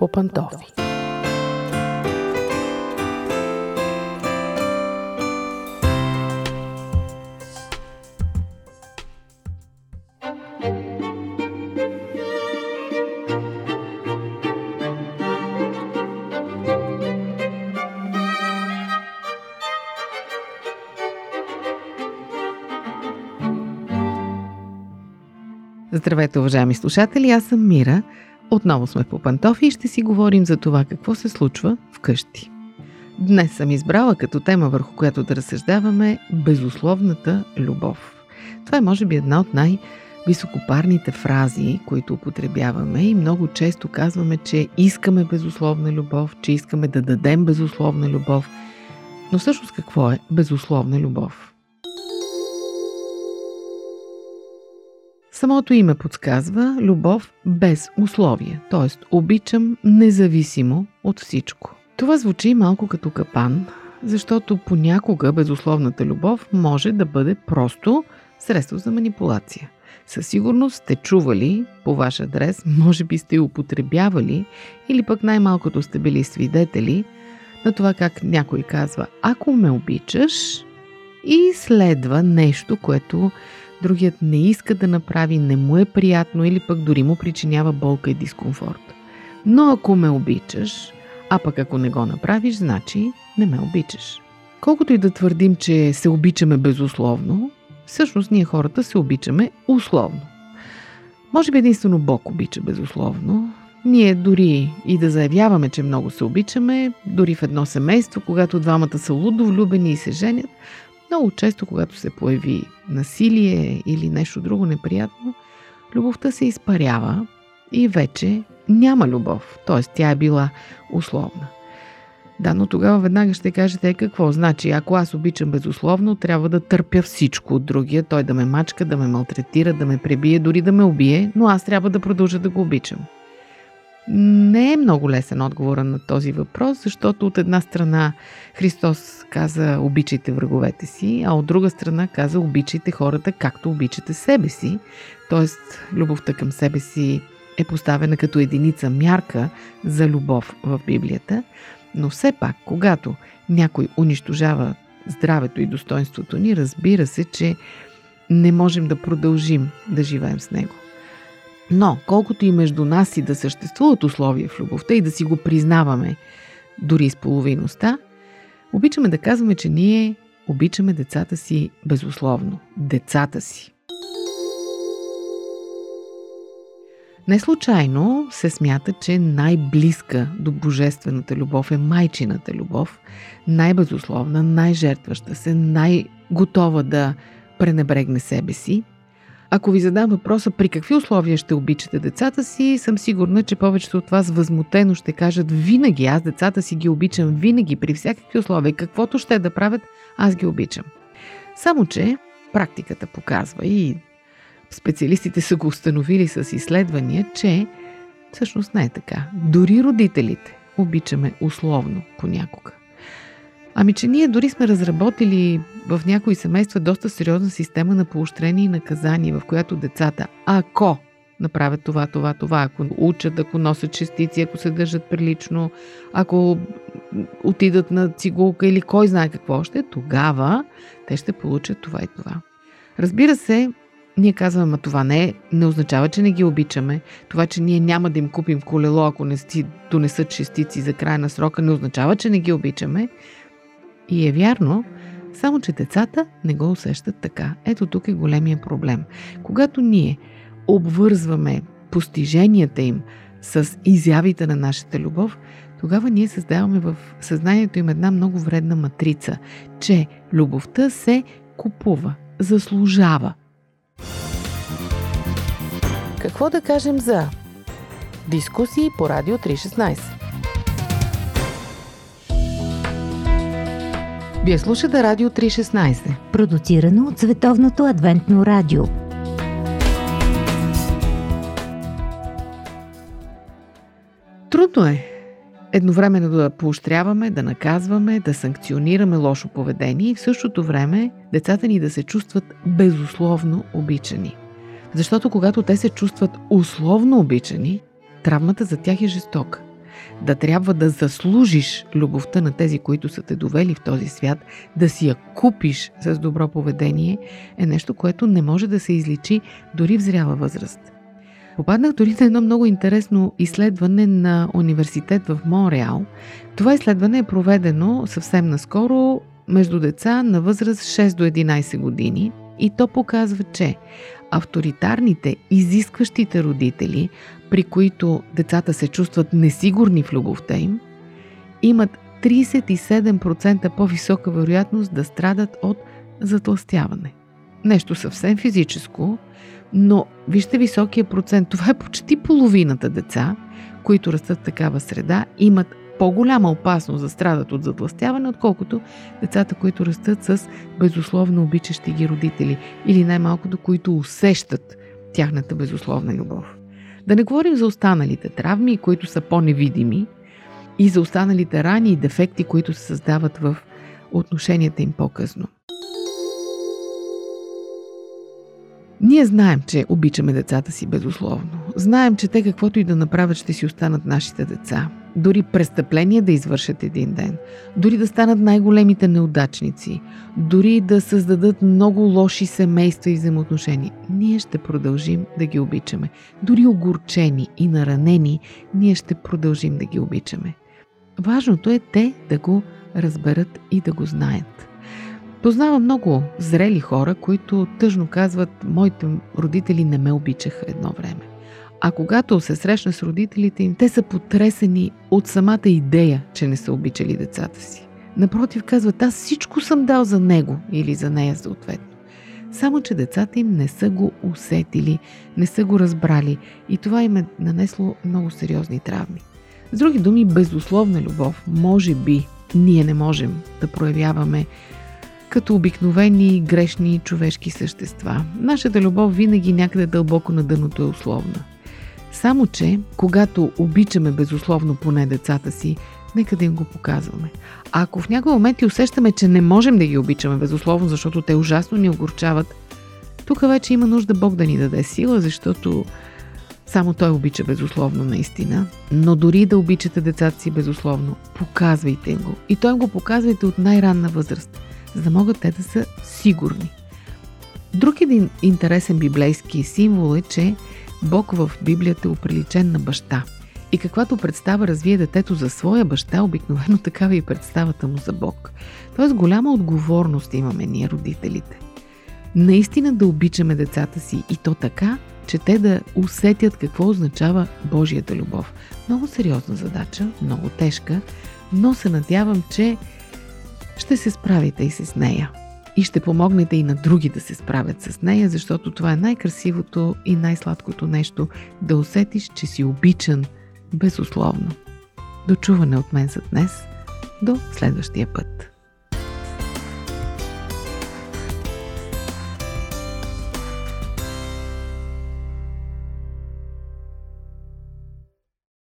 по пантофи. Здравейте, уважаеми слушатели, аз съм Мира. Отново сме по пантофи и ще си говорим за това какво се случва вкъщи. Днес съм избрала като тема, върху която да разсъждаваме безусловната любов. Това е, може би, една от най- високопарните фрази, които употребяваме и много често казваме, че искаме безусловна любов, че искаме да дадем безусловна любов. Но всъщност какво е безусловна любов? Самото име подсказва любов без условия, т.е. обичам независимо от всичко. Това звучи малко като капан, защото понякога безусловната любов може да бъде просто средство за манипулация. Със сигурност сте чували по ваш адрес, може би сте употребявали или пък най-малкото сте били свидетели на това как някой казва ако ме обичаш и следва нещо, което другият не иска да направи, не му е приятно или пък дори му причинява болка и дискомфорт. Но ако ме обичаш, а пък ако не го направиш, значи не ме обичаш. Колкото и да твърдим, че се обичаме безусловно, всъщност ние хората се обичаме условно. Може би единствено Бог обича безусловно. Ние дори и да заявяваме, че много се обичаме, дори в едно семейство, когато двамата са лудо влюбени и се женят, много често, когато се появи насилие или нещо друго неприятно, любовта се изпарява и вече няма любов, т.е. тя е била условна. Да, но тогава веднага ще кажете е, какво. Значи, ако аз обичам безусловно, трябва да търпя всичко от другия, той да ме мачка, да ме малтретира, да ме пребие, дори да ме убие, но аз трябва да продължа да го обичам. Не е много лесен отговора на този въпрос, защото от една страна Христос каза обичайте враговете си, а от друга страна каза обичайте хората както обичате себе си. Тоест, любовта към себе си е поставена като единица мярка за любов в Библията, но все пак, когато някой унищожава здравето и достоинството ни, разбира се, че не можем да продължим да живеем с него. Но, колкото и между нас и да съществуват условия в любовта и да си го признаваме, дори с половиността, обичаме да казваме, че ние обичаме децата си безусловно. Децата си. Не случайно се смята, че най-близка до божествената любов е майчината любов, най-безусловна, най-жертваща се, най-готова да пренебрегне себе си – ако ви задам въпроса при какви условия ще обичате децата си, съм сигурна, че повечето от вас възмутено ще кажат винаги, аз децата си ги обичам винаги, при всякакви условия, каквото ще да правят, аз ги обичам. Само, че практиката показва и специалистите са го установили с изследвания, че всъщност не е така. Дори родителите обичаме условно понякога. Ами, че ние дори сме разработили в някои семейства доста сериозна система на поощрение и наказание, в която децата, ако направят това, това, това, ако учат, ако носят частици, ако се държат прилично, ако отидат на цигулка или кой знае какво още, тогава те ще получат това и това. Разбира се, ние казваме, това не, не означава, че не ги обичаме. Това, че ние няма да им купим колело, ако не си донесат частици за края на срока, не означава, че не ги обичаме. И е вярно, само че децата не го усещат така. Ето тук е големия проблем. Когато ние обвързваме постиженията им с изявите на нашата любов, тогава ние създаваме в съзнанието им една много вредна матрица, че любовта се купува, заслужава. Какво да кажем за дискусии по Радио 316? Вие слушате Радио 316. Продуцирано от Световното адвентно радио. Трудно е едновременно да поощряваме, да наказваме, да санкционираме лошо поведение и в същото време децата ни да се чувстват безусловно обичани. Защото когато те се чувстват условно обичани, травмата за тях е жестока. Да трябва да заслужиш любовта на тези, които са те довели в този свят, да си я купиш с добро поведение, е нещо, което не може да се изличи дори в зряла възраст. Попаднах дори на едно много интересно изследване на университет в Монреал. Това изследване е проведено съвсем наскоро между деца на възраст 6 до 11 години и то показва, че авторитарните, изискващите родители, при които децата се чувстват несигурни в любовта им, имат 37% по-висока вероятност да страдат от затластяване. Нещо съвсем физическо, но вижте високия процент. Това е почти половината деца, които растат в такава среда, имат по-голяма опасност да страдат от затластяване, отколкото децата, които растат с безусловно обичащи ги родители или най-малкото, които усещат тяхната безусловна любов. Да не говорим за останалите травми, които са по-невидими и за останалите рани и дефекти, които се създават в отношенията им по-късно. Ние знаем, че обичаме децата си безусловно. Знаем, че те каквото и да направят, ще си останат нашите деца. Дори престъпления да извършат един ден. Дори да станат най-големите неудачници. Дори да създадат много лоши семейства и взаимоотношения. Ние ще продължим да ги обичаме. Дори огорчени и наранени, ние ще продължим да ги обичаме. Важното е те да го разберат и да го знаят. Познавам много зрели хора, които тъжно казват, моите родители не ме обичаха едно време. А когато се срещна с родителите им, те са потресени от самата идея, че не са обичали децата си. Напротив, казват, аз всичко съм дал за него или за нея съответно. Само, че децата им не са го усетили, не са го разбрали и това им е нанесло много сериозни травми. С други думи, безусловна любов, може би, ние не можем да проявяваме като обикновени грешни човешки същества. Нашата любов винаги някъде дълбоко на дъното е условна. Само, че когато обичаме безусловно поне децата си, нека да им го показваме. А ако в някой момент и усещаме, че не можем да ги обичаме безусловно, защото те ужасно ни огорчават, тук вече има нужда Бог да ни даде сила, защото само Той обича безусловно наистина. Но дори да обичате децата си безусловно, показвайте им го. И Той им го показвайте от най-ранна възраст за да могат те да са сигурни. Друг един интересен библейски символ е, че Бог в Библията е оприличен на баща. И каквато представа развие детето за своя баща, обикновено такава и представата му за Бог. Тоест голяма отговорност имаме ние, родителите. Наистина да обичаме децата си и то така, че те да усетят какво означава Божията любов. Много сериозна задача, много тежка, но се надявам, че ще се справите и с нея. И ще помогнете и на други да се справят с нея, защото това е най-красивото и най-сладкото нещо да усетиш, че си обичан безусловно. До чуване от мен за днес. До следващия път.